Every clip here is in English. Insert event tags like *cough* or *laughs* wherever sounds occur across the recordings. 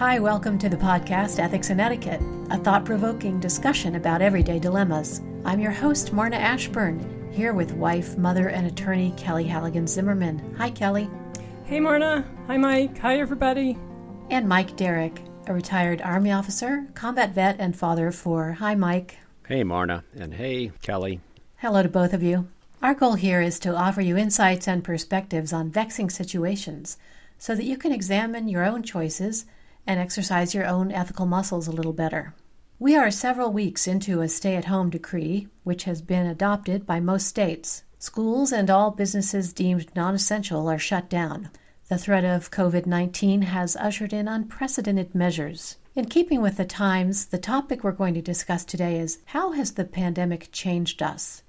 Hi, welcome to the podcast Ethics and Etiquette, a thought provoking discussion about everyday dilemmas. I'm your host, Marna Ashburn, here with wife, mother, and attorney Kelly Halligan Zimmerman. Hi, Kelly. Hey, Marna. Hi, Mike. Hi, everybody. And Mike Derrick, a retired Army officer, combat vet, and father of four. Hi, Mike. Hey, Marna. And hey, Kelly. Hello to both of you. Our goal here is to offer you insights and perspectives on vexing situations so that you can examine your own choices and exercise your own ethical muscles a little better. We are several weeks into a stay at home decree, which has been adopted by most states. Schools and all businesses deemed non essential are shut down. The threat of COVID 19 has ushered in unprecedented measures. In keeping with the times, the topic we're going to discuss today is how has the pandemic changed us?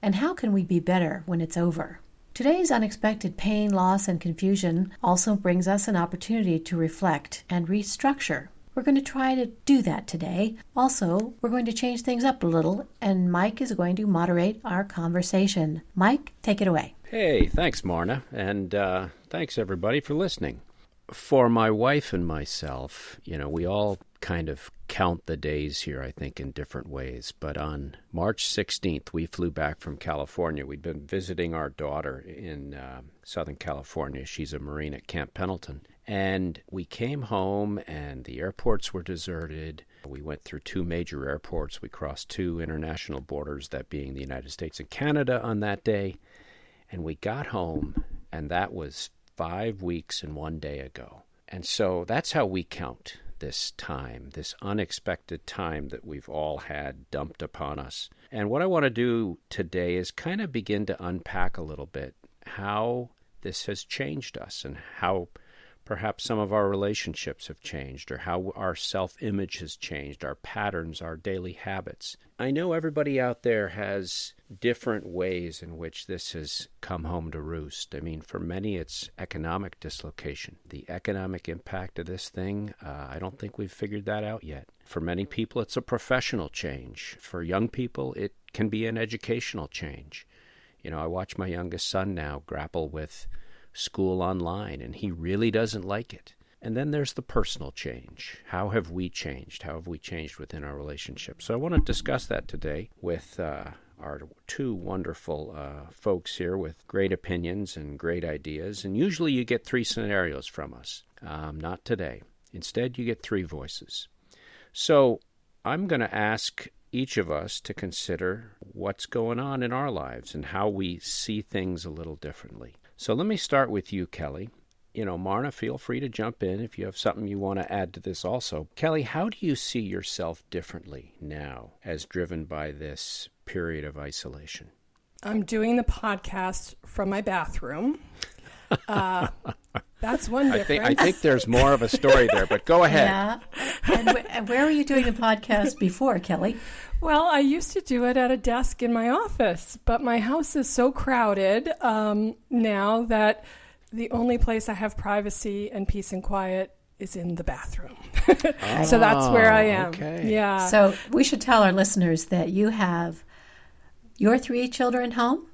And how can we be better when it's over? Today's unexpected pain, loss, and confusion also brings us an opportunity to reflect and restructure. We're going to try to do that today. Also, we're going to change things up a little, and Mike is going to moderate our conversation. Mike, take it away. Hey, thanks, Marna, and uh, thanks everybody for listening. For my wife and myself, you know, we all kind of count the days here, I think, in different ways. But on March 16th, we flew back from California. We'd been visiting our daughter in uh, Southern California. She's a Marine at Camp Pendleton. And we came home, and the airports were deserted. We went through two major airports. We crossed two international borders, that being the United States and Canada, on that day. And we got home, and that was five weeks and one day ago. And so that's how we count this time, this unexpected time that we've all had dumped upon us. And what I want to do today is kind of begin to unpack a little bit how this has changed us and how perhaps some of our relationships have changed or how our self image has changed, our patterns, our daily habits. I know everybody out there has different ways in which this has come home to roost. I mean, for many, it's economic dislocation. The economic impact of this thing, uh, I don't think we've figured that out yet. For many people, it's a professional change. For young people, it can be an educational change. You know, I watch my youngest son now grapple with school online, and he really doesn't like it. And then there's the personal change. How have we changed? How have we changed within our relationship? So I want to discuss that today with uh, our two wonderful uh, folks here with great opinions and great ideas. And usually you get three scenarios from us. Um, not today. Instead, you get three voices. So I'm going to ask each of us to consider what's going on in our lives and how we see things a little differently. So let me start with you, Kelly. You know, Marna, feel free to jump in if you have something you want to add to this also. Kelly, how do you see yourself differently now as driven by this period of isolation? I'm doing the podcast from my bathroom. Uh, that's one difference. I think, I think there's more of a story there, but go ahead. Yeah. And, w- and where were you doing the podcast before, Kelly? Well, I used to do it at a desk in my office, but my house is so crowded um, now that the only place I have privacy and peace and quiet is in the bathroom. oh, *laughs* so that's where I am. Okay. Yeah. So we should tell our listeners that you have your three children home.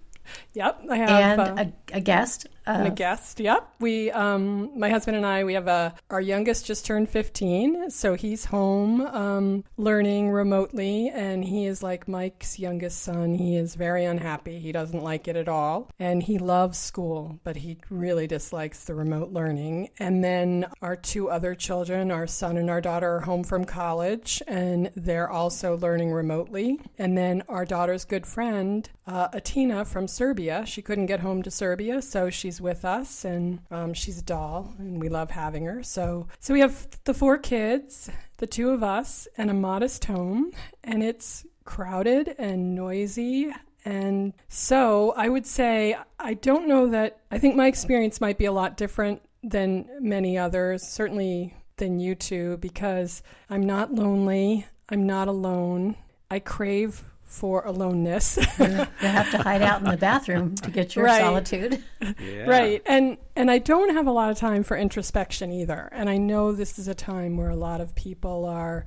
Yep, I have. And uh, a, a, guest and a guest. Yep. We, um, my husband and I, we have a, our youngest just turned 15. So he's home, um, learning remotely. And he is like Mike's youngest son. He is very unhappy. He doesn't like it at all. And he loves school, but he really dislikes the remote learning. And then our two other children, our son and our daughter, are home from college and they're also learning remotely. And then our daughter's good friend, uh, Atina from Serbia, she couldn't get home to Serbia. So she's she's with us, and um, she's a doll, and we love having her. So, so we have the four kids, the two of us, and a modest home, and it's crowded and noisy. And so I would say, I don't know that, I think my experience might be a lot different than many others, certainly than you two, because I'm not lonely, I'm not alone. I crave for aloneness. *laughs* you have to hide out in the bathroom to get your right. solitude. Yeah. Right. And and I don't have a lot of time for introspection either. And I know this is a time where a lot of people are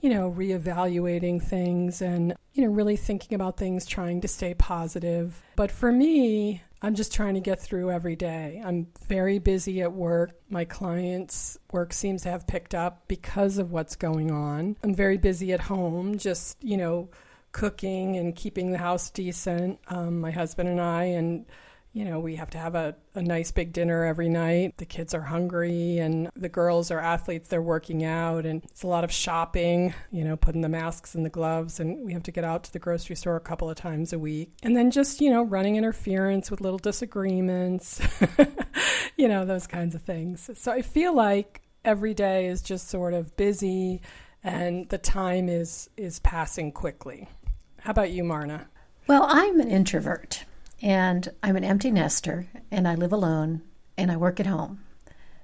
you know, reevaluating things and, you know, really thinking about things, trying to stay positive. But for me, I'm just trying to get through every day. I'm very busy at work. My clients' work seems to have picked up because of what's going on. I'm very busy at home, just, you know, cooking and keeping the house decent. Um, my husband and I, and you know, we have to have a, a nice big dinner every night. The kids are hungry and the girls are athletes, they're working out, and it's a lot of shopping, you know, putting the masks and the gloves, and we have to get out to the grocery store a couple of times a week. And then just, you know, running interference with little disagreements, *laughs* you know, those kinds of things. So I feel like every day is just sort of busy and the time is is passing quickly. How about you, Marna? Well, I'm an introvert and I'm an empty nester and I live alone and I work at home.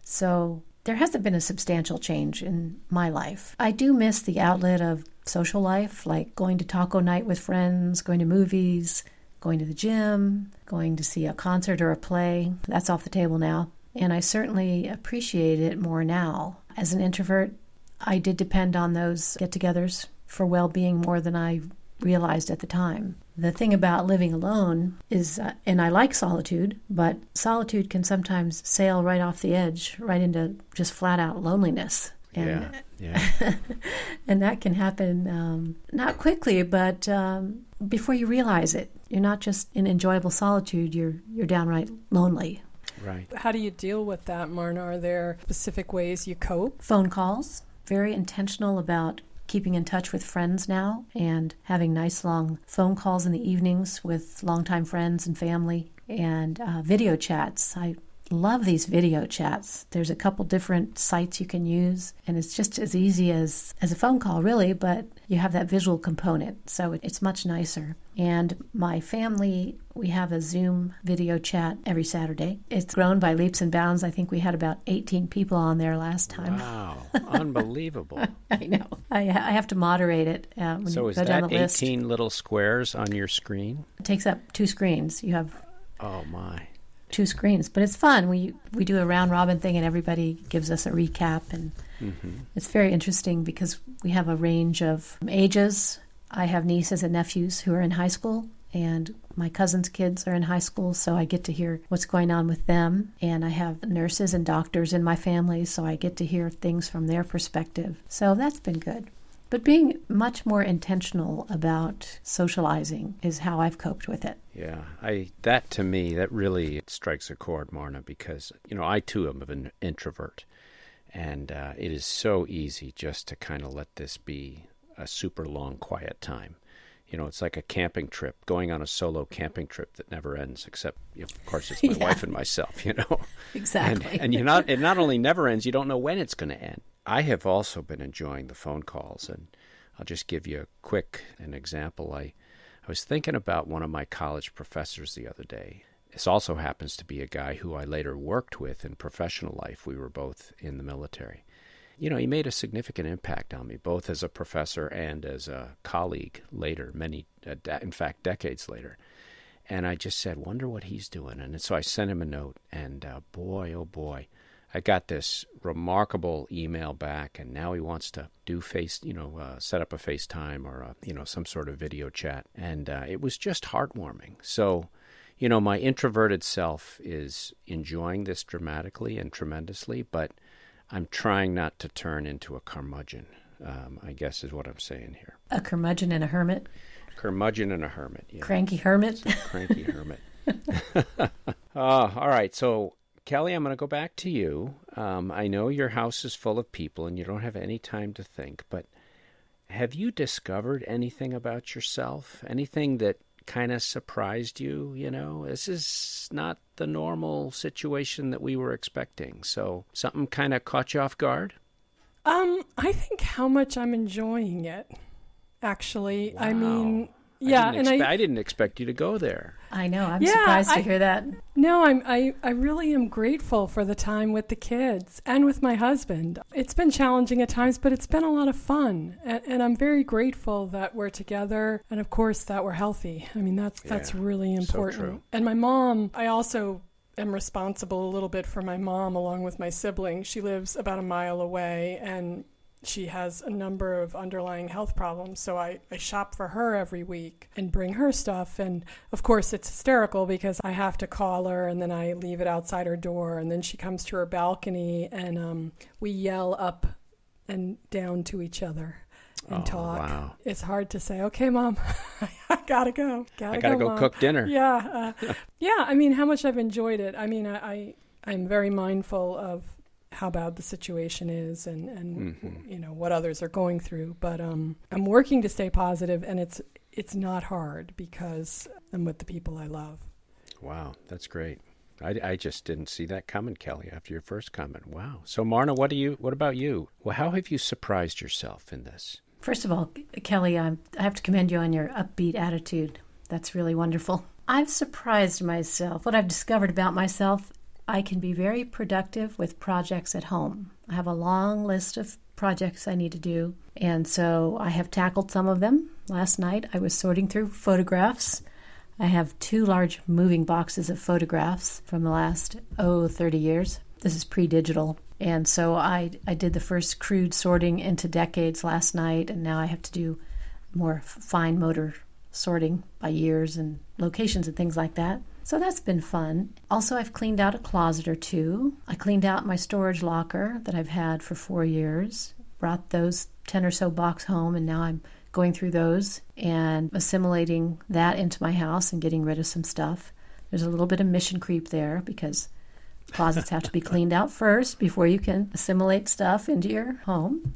So there hasn't been a substantial change in my life. I do miss the outlet of social life, like going to taco night with friends, going to movies, going to the gym, going to see a concert or a play. That's off the table now. And I certainly appreciate it more now. As an introvert, I did depend on those get togethers for well being more than I realized at the time. The thing about living alone is, uh, and I like solitude, but solitude can sometimes sail right off the edge, right into just flat out loneliness. And, yeah, yeah. *laughs* and that can happen um, not quickly, but um, before you realize it, you're not just in enjoyable solitude; you're you're downright lonely. Right. How do you deal with that, Marna? Are there specific ways you cope? Phone calls. Very intentional about keeping in touch with friends now and having nice long phone calls in the evenings with longtime friends and family and uh, video chats. I love these video chats. There's a couple different sites you can use, and it's just as easy as, as a phone call, really, but you have that visual component, so it's much nicer. And my family, we have a Zoom video chat every Saturday. It's grown by leaps and bounds. I think we had about 18 people on there last time. Wow, unbelievable. *laughs* I know. I, I have to moderate it. Uh, when so is that the list. 18 little squares on your screen? It takes up two screens. You have Oh, my. Two screens, but it's fun. We we do a round robin thing, and everybody gives us a recap, and mm-hmm. it's very interesting because we have a range of ages. I have nieces and nephews who are in high school, and my cousins' kids are in high school, so I get to hear what's going on with them. And I have nurses and doctors in my family, so I get to hear things from their perspective. So that's been good. But being much more intentional about socializing is how I've coped with it. Yeah, I that to me that really strikes a chord, Marna, because you know I too am of an introvert, and uh, it is so easy just to kind of let this be a super long quiet time. You know, it's like a camping trip, going on a solo camping trip that never ends, except you know, of course it's my *laughs* Yeah. wife and myself. You know, Exactly. and, and you not it not only never ends, you don't know when it's going to end. I have also been enjoying the phone calls, and I'll just give you a quick an example. I I was thinking about one of my college professors the other day. This also happens to be a guy who I later worked with in professional life. We were both in the military. You know, he made a significant impact on me, both as a professor and as a colleague later, many, uh, in fact, decades later. And I just said, wonder what he's doing. And so I sent him a note, and uh, boy, oh boy, I got this remarkable email back, and now he wants to do face, you know, uh, set up a FaceTime or a, you know some sort of video chat, and uh, it was just heartwarming. So, you know, my introverted self is enjoying this dramatically and tremendously, but I'm trying not to turn into a curmudgeon. Um, I guess is what I'm saying here. A curmudgeon and a hermit, Curmudgeon and a hermit. Yeah. cranky hermit. cranky hermit. uh, *laughs* *laughs* all right, so Kelly, I'm going to go back to you. Um, I know your house is full of people and you don't have any time to think, but have you discovered anything about yourself? Anything that kind of surprised you? You know, this is not the normal situation that we were expecting. So something kind of caught you off guard? Um, I think how much I'm enjoying it. Actually, I mean, yeah, didn't and expe- I I didn't expect you to go there. I know. I'm Yeah, surprised to I- hear that. no, I'm I I really am grateful for the time with the kids and with my husband. It's been challenging at times, but it's been a lot of fun, and, and I'm very grateful that we're together, and of course that we're healthy. I mean, that's that's Yeah, really important. true. And my mom, I also am responsible a little bit for my mom along with my sibling. She lives about a mile away, and she has a number of underlying health problems. So I, I shop for her every week and bring her stuff. And of course, it's hysterical because I have to call her and then I leave it outside her door. And then she comes to her balcony and um, we yell up and down to each other and Oh, talk. wow. It's hard to say, okay, mom, *laughs* I gotta go. Gotta I gotta go Mom." cook dinner. Yeah, uh, *laughs* yeah. I mean, how much I've enjoyed it. I mean, I, I I'm very mindful of how bad the situation is and and Mhm. you know what others are going through. But um, I'm working to stay positive, and it's it's not hard because I'm with the people I love. Wow, that's great. I, I just didn't see that coming, Kelly. After your first comment, wow. So, Marna, what do you? What about you? Well, how have you surprised yourself in this? First of all, Kelly, I'm, I have to commend you on your upbeat attitude. That's really wonderful. I've surprised myself. What I've discovered about myself, I can be very productive with projects at home. I have a long list of projects I need to do, and so I have tackled some of them. Last night, I was sorting through photographs. I have two large moving boxes of photographs from the last, oh, 30 years. This is pre digital. And so I, I did the first crude sorting into decades last night, and now I have to do more fine motor sorting by years and locations and things like that. So that's been fun. Also, I've cleaned out a closet or two. I cleaned out my storage locker that I've had for four years, brought those 10 or so box home, and now I'm going through those and assimilating that into my house and getting rid of some stuff. There's a little bit of mission creep there because closets have to be cleaned out first before you can assimilate stuff into your home.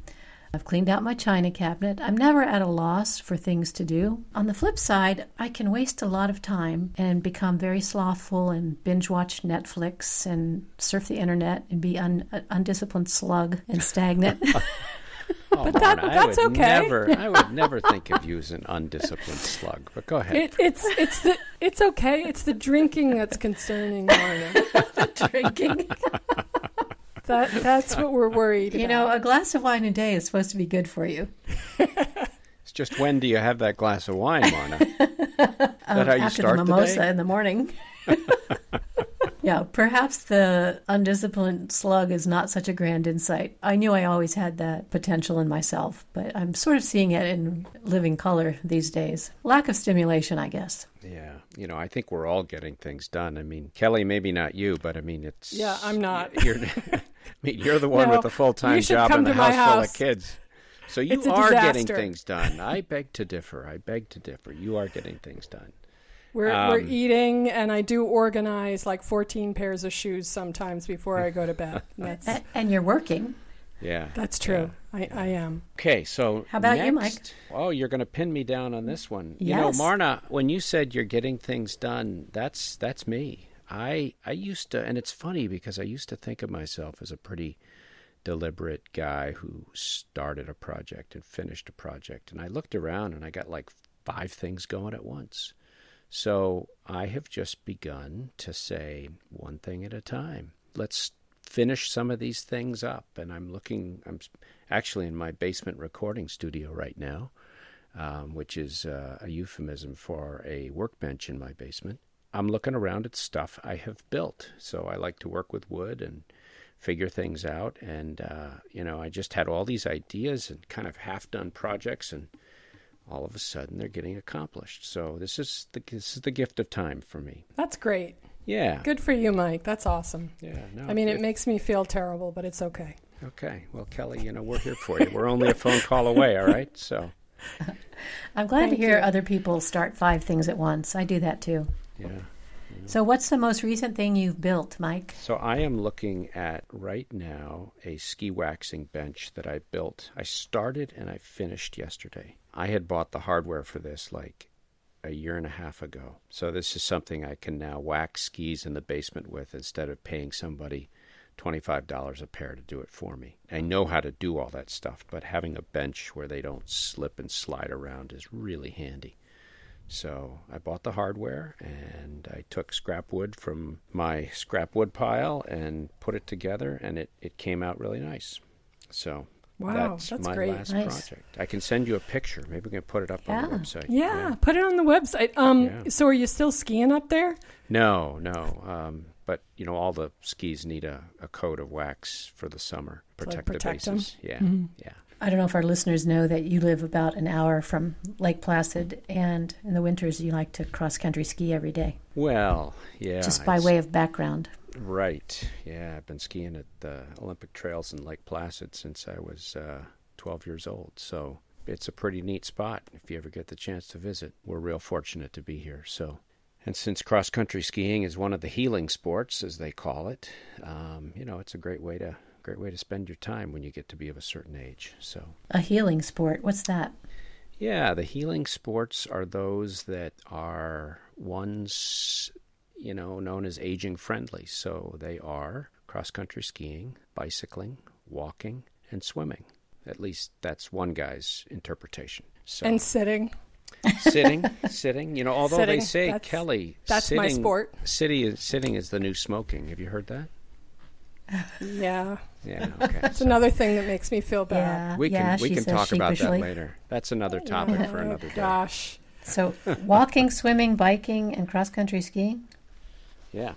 I've cleaned out my china cabinet. I'm never at a loss for things to do. On the flip side, I can waste a lot of time and become very slothful and binge watch Netflix and surf the internet and be un- an undisciplined slug and stagnant. *laughs* Oh, But that- Marna, that's I would okay. Never, I would *laughs* never think of you as an undisciplined slug. But go ahead. It, it's it's the it's okay. It's the drinking that's concerning, Marna. *laughs* Drinking. That that's what we're worried about. You know, a glass of wine a day is supposed to be good for you. *laughs* It's just when do you have that glass of wine, Marna? *laughs* Oh, is that how you after start the the mimosa day? in the morning. *laughs* yeah, perhaps the undisciplined slug is not such a grand insight. I knew I always had that potential in myself, but I'm sort of seeing it in living color these days. Lack of stimulation, I guess. Yeah, you know, I think we're all getting things done. I mean, Kelly, maybe not you, but I mean, it's Yeah, I'm not. *laughs* You're, *laughs* I mean, you're the one No, with the full time job and the to my house full of kids. So you It's a are getting things done. I *laughs* beg to differ. I beg to differ. You are getting things done. We're we're Um, eating, and I do organize like 14 pairs of shoes sometimes before I go to bed. That's And you're working. Yeah, that's true. I, I am. Okay, so How about you, next- Oh, you're going to pin me down on this one. You know, Yes. Marna, when you said you're getting things done, that's that's me. I I used to, and it's funny because I used to think of myself as a pretty deliberate guy who started a project and finished a project, and I looked around and I got like five things going at once. So I have just begun to say one thing at a time. Let's finish some of these things up. And I'm looking, I'm actually in my basement recording studio right now, um, which is uh, a euphemism for a workbench in my basement. I'm looking around at stuff I have built. So I like to work with wood and figure things out. And, uh, you know, I just had all these ideas and kind of half done projects and all of a sudden they're getting accomplished. So this is the this is the gift of time for me. That's great. Yeah. Good for you, Mike. That's awesome. Yeah. No, I mean, it if- makes me feel terrible, but it's okay. Okay. Well, Kelly, you know we're here for you. We're only a phone call away. All right. So *laughs* I'm glad Thank to hear you. other people start five things at once. I do that too. yeah. So, what's the most recent thing you've built, Mike? So I am looking at right now a ski waxing bench that I built. I started and I finished yesterday. I had bought the hardware for this like a year and a half ago. So this is something I can now wax skis in the basement with instead of paying somebody $25 a pair to do it for me. I know how to do all that stuff, but having a bench where they don't slip and slide around is really handy. So I bought the hardware and I took scrap wood from my scrap wood pile and put it together, and it, it came out really nice. So Wow, that's, that's my great. last Nice. project. I can send you a picture. Maybe we can put it up on the website. Yeah, put it on the website. Um, Yeah. so are you still skiing up there? No, no. Um, but you know, all the skis need a, a coat of wax for the summer. To, like, Protect the protect 'em? bases. Yeah, Mhm. yeah. I don't know if our listeners know that you live about an hour from Lake Placid, and in the winters you like to cross country ski every day. Well, yeah. Just by way of background. Right. Yeah, I've been skiing at the Olympic Trails in Lake Placid since I was uh, 12 years old. So it's a pretty neat spot if you ever get the chance to visit. We're real fortunate to be here. So, and since cross country skiing is one of the healing sports, as they call it, um, you know, it's a great way to great way to spend your time when you get to be of a certain age. So. A healing sport. What's that? Yeah, the healing sports are those that are ones, you know, known as aging friendly. So they are cross country skiing, bicycling, walking, and swimming. At least that's one guy's interpretation. So And sitting. sitting, *laughs* sitting, you know, although they say that's- Kelly, that's my sitting, sport. Sitting is, sitting is the new smoking. Have you heard that? Yeah. Yeah. Okay. It's another thing that makes me feel bad. Yeah, we can yeah, we can says talk about that later. That's another topic for Oh, another day. gosh. So, walking, swimming, biking, and cross country skiing. Yeah.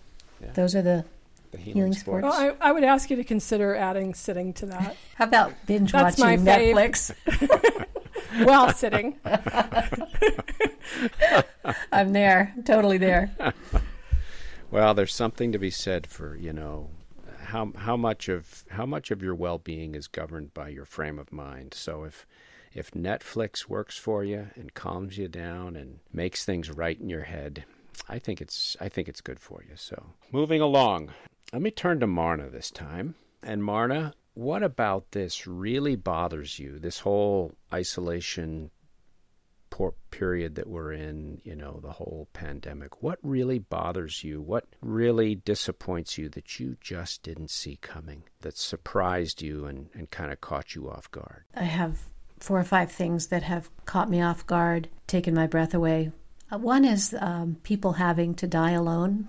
Those are the. The Healing healing, sports. sports. Well, I, I would ask you to consider adding sitting to that. *laughs* How about binge That's my watching fave. Netflix? *laughs* *laughs* While sitting. I'm there, totally there. Well, there's something to be said for you know how how much of how much of your well-being is governed by your frame of mind. So if if Netflix works for you and calms you down and makes things right in your head, I think it's I think it's good for you. So moving along, let me turn to Marna this time. And Marna, what about this really bothers you? This whole isolation period that we're in, you know, the whole pandemic. What really bothers you? What really disappoints you that you just didn't see coming, that surprised you and, and kind of caught you off guard? I have four or five things that have caught me off guard, taken my breath away. Uh, one is um, people having to die alone.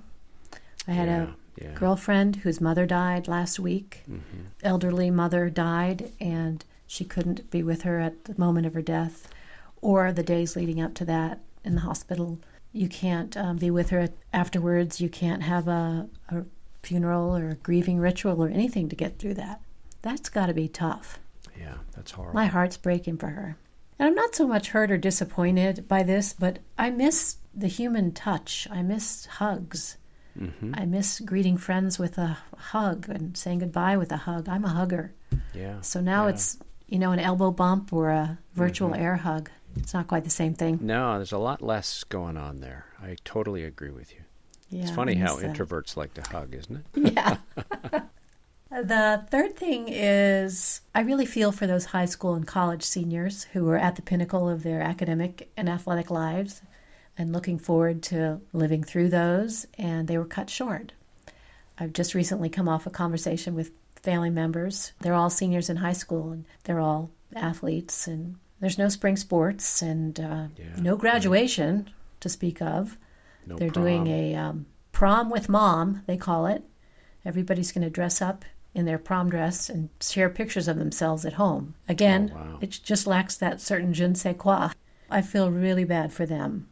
I had yeah, a yeah. girlfriend whose mother died last week. Mm-hmm. Elderly mother died, and she couldn't be with her at the moment of her death or the days leading up to that in the hospital. You can't um, be with her afterwards. You can't have a, a funeral or a grieving ritual or anything to get through that. That's got to be tough. Yeah, that's horrible. My heart's breaking for her. And I'm not so much hurt or disappointed by this, but I miss the human touch. I miss hugs. hmm I miss greeting friends with a hug and saying goodbye with a hug. I'm a hugger. Yeah. So now yeah. it's, you know, an elbow bump or a virtual Mhm. air hug. It's not quite the same thing. No, there's a lot less going on there. I totally agree with you. Yeah, it's funny how that. introverts like to hug, isn't it? Yeah. *laughs* *laughs* the third thing is I really feel for those high school and college seniors who are at the pinnacle of their academic and athletic lives and looking forward to living through those, and they were cut short. I've just recently come off a conversation with family members. They're all seniors in high school and they're all athletes, and there's no spring sports and uh, Yeah, no graduation to speak of. No They're prom. doing a um, prom with mom, they call it. Everybody's going to dress up in their prom dress and share pictures of themselves at home. Again, Oh, wow. it just lacks that certain je ne sais quoi. I feel really bad for them.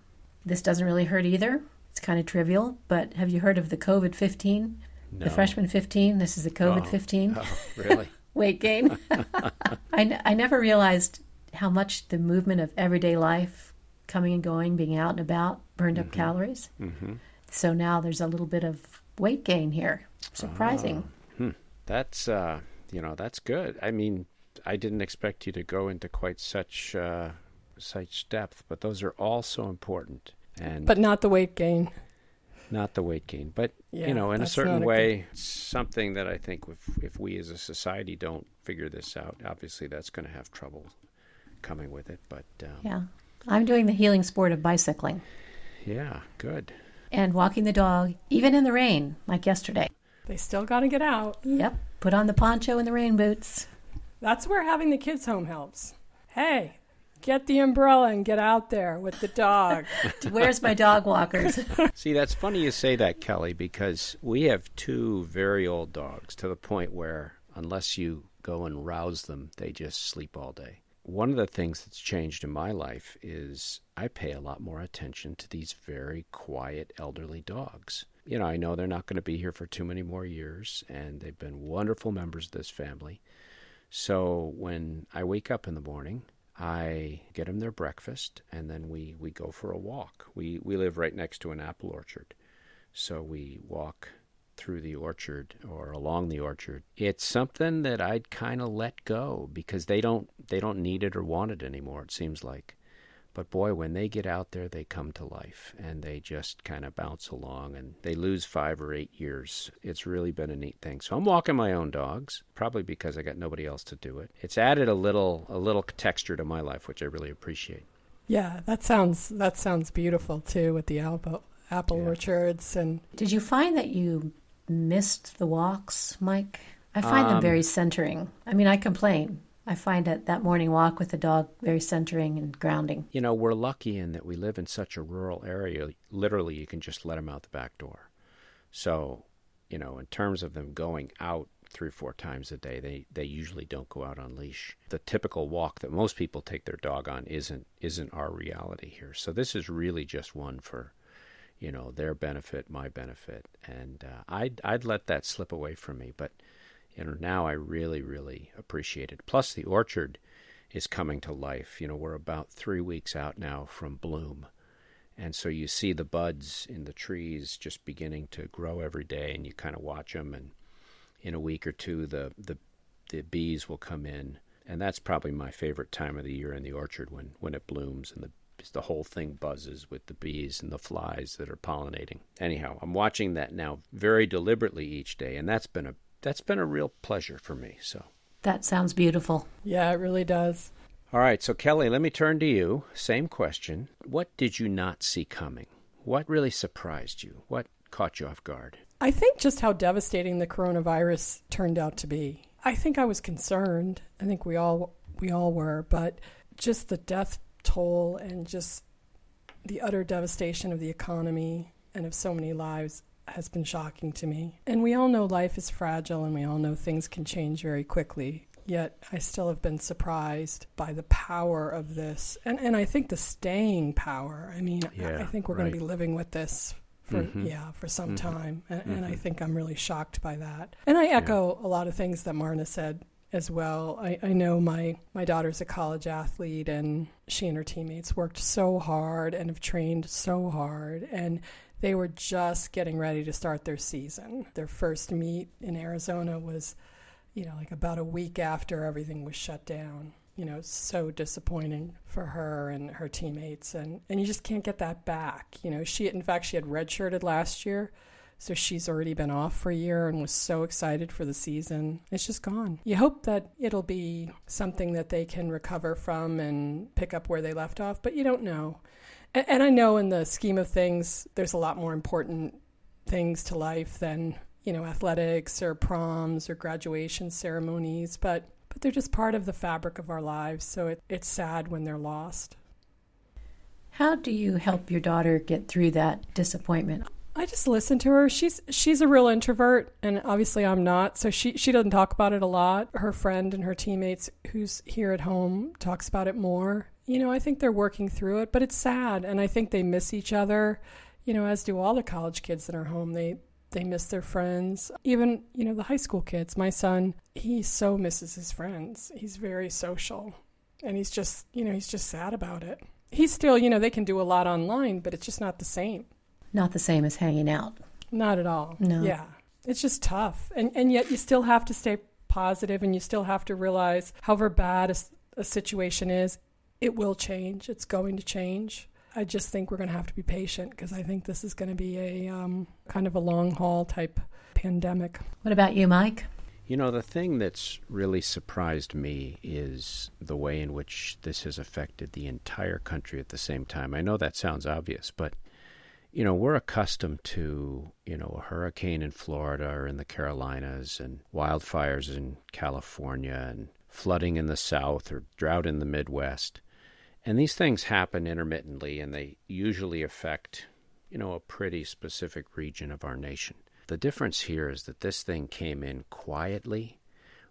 This doesn't really hurt either. It's kind of trivial, but have you heard of the COVID 15? No. The freshman 15? This is the COVID Oh. 15 Oh, really? *laughs* weight gain. *laughs* I, n- I never realized how much the movement of everyday life, coming and going, being out and about, burned up mm-hmm. calories. hmm So now there's a little bit of weight gain here. Surprising. Ah, hmm. That's uh, you know that's good. I mean, I didn't expect you to go into quite such uh, such depth, but those are all so important, and But not the weight gain. not the weight gain. But Yeah, you know, in a certain not a way, something that I think if if we as a society don't figure this out, obviously that's going to have trouble coming with it. But um, Yeah. I'm doing the healing sport of bicycling yeah, good. and walking the dog, even in the rain, like yesterday. They still got to get out. Yep. Put on the poncho and the rain boots. That's where having the kids home helps. Hey, get the umbrella and get out there with the dog. *laughs* Where's my dog walkers? *laughs* See, that's funny you say that, Kelly, because we have two very old dogs to the point where unless you go and rouse them, they just sleep all day. One of the things that's changed in my life is I pay a lot more attention to these very quiet elderly dogs. You know, I know they're not going to be here for too many more years, and they've been wonderful members of this family. So when I wake up in the morning, I get them their breakfast, and then we, we go for a walk. We we live right next to an apple orchard, so we walk through the orchard or along the orchard. It's something that I'd kind of let go because they don't they don't need it or want it anymore. It seems like. But boy, when they get out there, they come to life and they just kind of bounce along and they lose five or eight years. It's really been a neat thing. So I'm walking my own dogs, probably because I got nobody else to do it. It's added a little a little texture to my life, which I really appreciate. Yeah, that sounds that sounds beautiful too with the apple apple yeah. orchards and. Did you find that you missed the walks, Mike? I find um, them very centering. I mean, I complain I find that that morning walk with the dog very centering and grounding. You know, we're lucky in that we live in such a rural area. Literally, you can just let them out the back door. So, you know, in terms of them going out three or four times a day, they, they usually don't go out on leash. The typical walk that most people take their dog on isn't isn't our reality here. So this is really just one for, you know, their benefit, my benefit, and uh, I'd I'd let that slip away from me, but know now I really really appreciate it. Plus the orchard is coming to life. You know we're about three weeks out now from bloom, and so you see the buds in the trees just beginning to grow every day, and you kind of watch them. And in a week or two, the the the bees will come in, and that's probably my favorite time of the year in the orchard when when it blooms and the the whole thing buzzes with the bees and the flies that are pollinating. Anyhow, I'm watching that now very deliberately each day, and that's been a that's been a real pleasure for me. So that sounds beautiful. Yeah, it really does. All right, so Kelly, let me turn to you. Same question. What did you not see coming? What really surprised you? What caught you off guard? I think just how devastating the coronavirus turned out to be. I think I was concerned. I think we all we all were, but just the death toll and just the utter devastation of the economy and of so many lives has been shocking to me. And we all know life is fragile and we all know things can change very quickly. Yet I still have been surprised by the power of this. And and I think the staying power. I mean, yeah, I think we're right. going to be living with this for mm-hmm. yeah for some mm-hmm. time and, mm-hmm. and, i mm-hmm. think i'm really shocked by that and i echo yeah. a lot of things that marna said as well I, I know my my daughter's a college athlete and she and her teammates worked so hard and have trained so hard and they were just getting ready to start their season. Their first meet in Arizona was, you know, like about a week after everything was shut down. You know, so disappointing for her and her teammates, and and you just can't get that back. You know, she in fact she had redshirted last year, so she's already been off for a year and was so excited for the season. It's just gone. You hope that it'll be something that they can recover from and pick up where they left off, but you don't know. And, and I know in the scheme of things, there's a lot more important things to life than you know athletics or proms or graduation ceremonies, but but they're just part of the fabric of our lives. So it, it's sad when they're lost. How do you help your daughter get through that disappointment? I just listen to her. She's she's a real introvert, and obviously I'm not. So she she doesn't talk about it a lot. Her friend and her teammates, who's here at home, talks about it more you know, I think they're working through it, but it's sad. And I think they miss each other, you know, as do all the college kids that are home. They, they miss their friends. Even, you know, the high school kids. My son, he so misses his friends. He's very social. And he's just, you know, he's just sad about it. He's still, you know, they can do a lot online, but it's just not the same. Not the same as hanging out. Not at all. No. Yeah. It's just tough. And and yet you still have to stay positive and you still have to realize however bad a, a situation is, it will change. It's going to change. I just think we're going to have to be patient because I think this is going to be a um, kind of a long haul type pandemic. What about you, Mike? You know, the thing that's really surprised me is the way in which this has affected the entire country at the same time. I know that sounds obvious, but you know, we're accustomed to, you know, a hurricane in Florida or in the Carolinas and wildfires in California and flooding in the south or drought in the Midwest. And these things happen intermittently and they usually affect, you know, a pretty specific region of our nation. The difference here is that this thing came in quietly.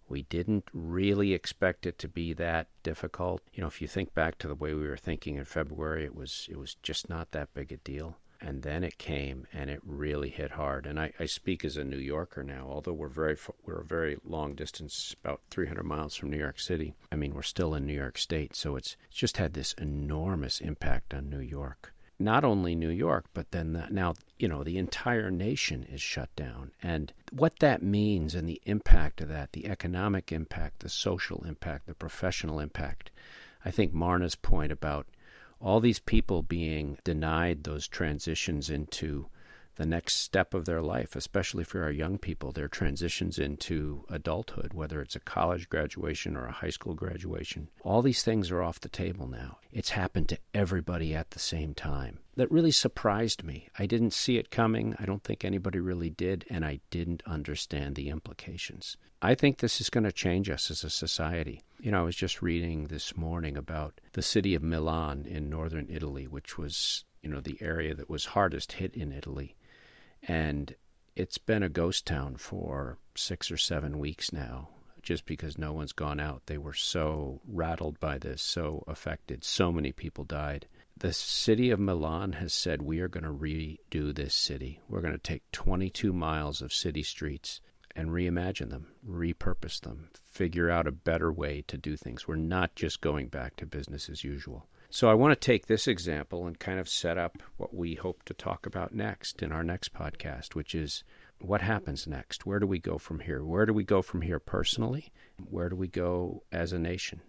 We didn't really expect it to be that difficult. You know, if you think back to the way we were thinking in February, it was it was just not that big a deal. And then it came, and it really hit hard. And I, I speak as a New Yorker now, although we're very we're a very long distance, about 300 miles from New York City. I mean, we're still in New York State, so it's, just had this enormous impact on New York not only New York, but then the, now, you know, the entire nation is shut down. And what that means and the impact of that, the economic impact, the social impact, the professional impact. I think Marna's point about all these people being denied those transitions into the next step of their life, especially for our young people, their transitions into adulthood, whether it's a college graduation or a high school graduation. All these things are off the table now. It's happened to everybody at the same time. That really surprised me. I didn't see it coming. I don't think anybody really did, and I didn't understand the implications. I think this is going to change us as a society. You know, I was just reading this morning about the city of Milan in northern Italy, which was, you know, the area that was hardest hit in Italy and it's been a ghost town for six or seven weeks now, just because no one's gone out. They were so rattled by this, so affected. So many people died. The city of Milan has said, We are going to redo this city. We're going to take 22 miles of city streets and reimagine them, repurpose them, figure out a better way to do things. We're not just going back to business as usual. So I want to take this example and kind of set up what we hope to talk about next in our next podcast, which is what happens next? Where do we go from here? Where do we go from here personally? Where do we go as a nation?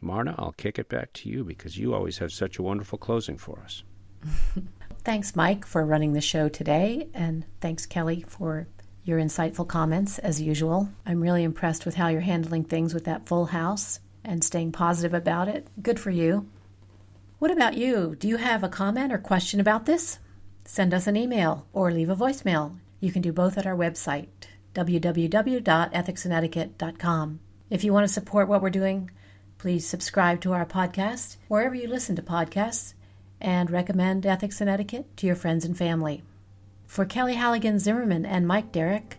Marna, I'll kick it back to you because you always have such a wonderful closing for us. *laughs* thanks, Mike, for running the show today, and thanks, Kelly, for your insightful comments as usual. I'm really impressed with how you're handling things with that full house and staying positive about it. Good for you. What about you? Do you have a comment or question about this? Send us an email or leave a voicemail. You can do both at our website, www.ethicsinetiquette.com. If you want to support what we're doing, please subscribe to our podcast wherever you listen to podcasts and recommend Ethics and Etiquette to your friends and family. For Kelly Halligan Zimmerman and Mike Derrick,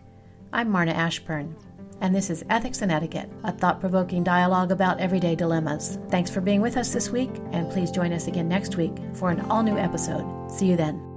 I'm Marna Ashburn and this is Ethics and Etiquette, a thought provoking dialogue about everyday dilemmas. Thanks for being with us this week, and please join us again next week for an all new episode. See you then.